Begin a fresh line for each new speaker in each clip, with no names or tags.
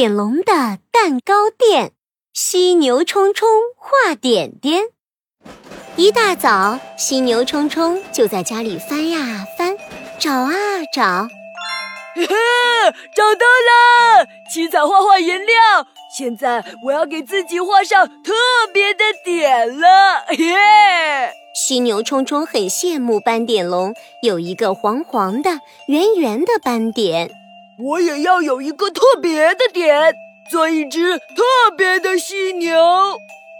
点龙的蛋糕店，犀牛冲冲画点点。一大早，犀牛冲冲就在家里翻呀翻，找啊找。
嘿嘿，找到了！七彩画画颜料，现在我要给自己画上特别的点了。耶！
犀牛冲冲很羡慕斑点龙有一个黄黄的、圆圆的斑点。
我也要有一个特别的点，做一只特别的犀牛。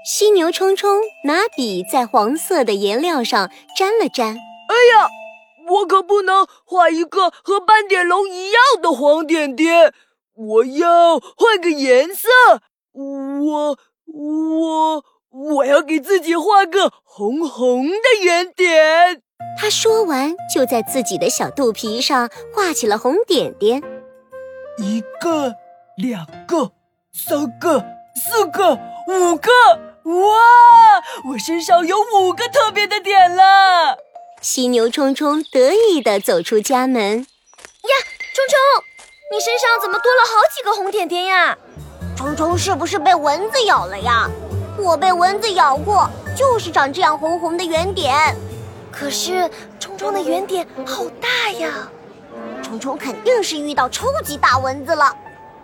犀牛冲冲拿笔在黄色的颜料上沾了沾。
哎呀，我可不能画一个和斑点龙一样的黄点点，我要换个颜色。我我我要给自己画个红红的圆点。
他说完，就在自己的小肚皮上画起了红点点。
一个，两个，三个，四个，五个！哇，我身上有五个特别的点了！
犀牛冲冲得意地走出家门。
呀，冲冲，你身上怎么多了好几个红点点呀？
冲冲是不是被蚊子咬了呀？我被蚊子咬过，就是长这样红红的圆点。
可是冲冲的圆点好大呀！
虫虫肯定是遇到超级大蚊子了，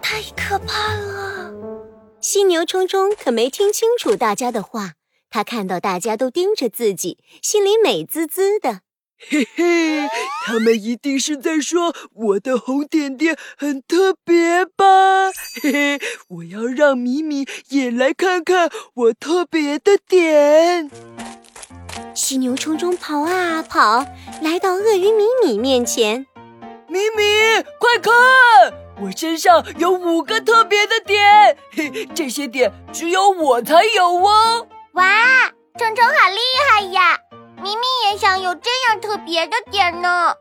太可怕了！
犀牛冲冲可没听清楚大家的话，他看到大家都盯着自己，心里美滋滋的。
嘿嘿，他们一定是在说我的红点点很特别吧？嘿嘿，我要让米米也来看看我特别的点。
犀牛冲冲跑啊跑，来到鳄鱼米米面前。
米米，快看！我身上有五个特别的点，嘿，这些点只有我才有哦。
哇，冲冲好厉害呀！咪咪也想有这样特别的点呢。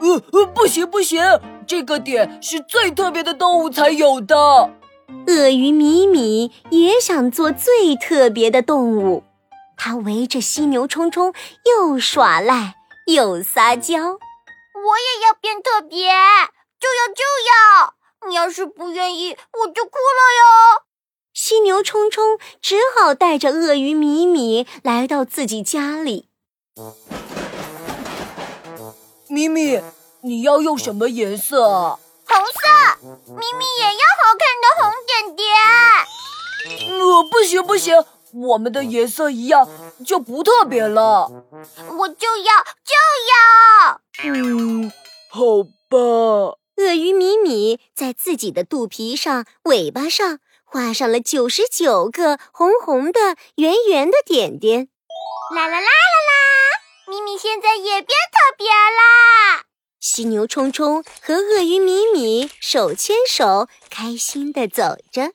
呃呃，不行不行，这个点是最特别的动物才有的。
鳄鱼米米也想做最特别的动物，它围着犀牛冲冲又耍赖又撒娇。
我也要变特别，就要就要！你要是不愿意，我就哭了哟。
犀牛冲冲只好带着鳄鱼米米来到自己家里。
米米，你要用什么颜色？
红色。咪咪也要好看的红点点。
呃，不行不行，我们的颜色一样就不特别了。
我就要就要。
嗯，好吧。
鳄鱼米米在自己的肚皮上、尾巴上画上了九十九个红红的、圆圆的点点。
啦啦啦啦啦！米米现在也变特别啦！
犀牛冲冲和鳄鱼米米手牵手，开心地走着。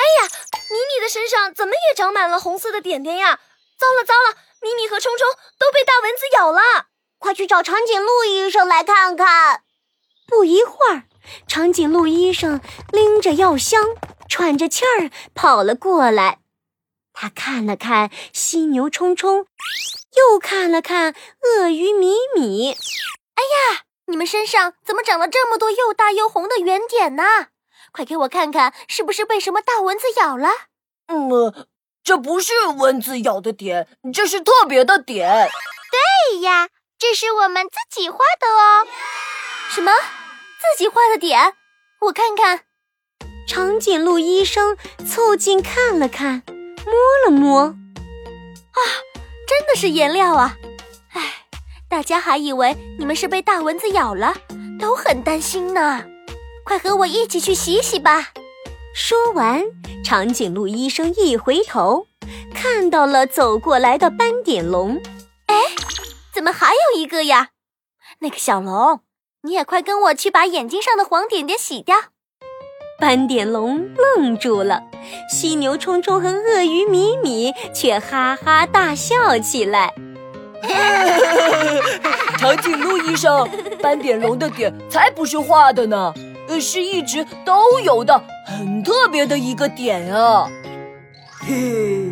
哎
呀，米米的身上怎么也长满了红色的点点呀？糟了糟了，米米和冲冲都被大蚊子咬了。
快去找长颈鹿医生来看看。
不一会儿，长颈鹿医生拎着药箱，喘着气儿跑了过来。他看了看犀牛冲冲，又看了看鳄鱼米米。
哎呀，你们身上怎么长了这么多又大又红的圆点呢？快给我看看，是不是被什么大蚊子咬了？
嗯，这不是蚊子咬的点，这是特别的点。
对呀。这是我们自己画的哦。
什么？自己画的点？我看看。
长颈鹿医生凑近看了看，摸了摸。啊，
真的是颜料啊！哎，大家还以为你们是被大蚊子咬了，都很担心呢。快和我一起去洗洗吧。
说完，长颈鹿医生一回头，看到了走过来的斑点龙。
哎。怎么还有一个呀？那个小龙，你也快跟我去把眼睛上的黄点点洗掉。
斑点龙愣住了，犀牛冲冲和鳄鱼米米却哈哈大笑起来。
长颈鹿医生，斑点龙的点才不是画的呢，是一直都有的，很特别的一个点啊。嘿。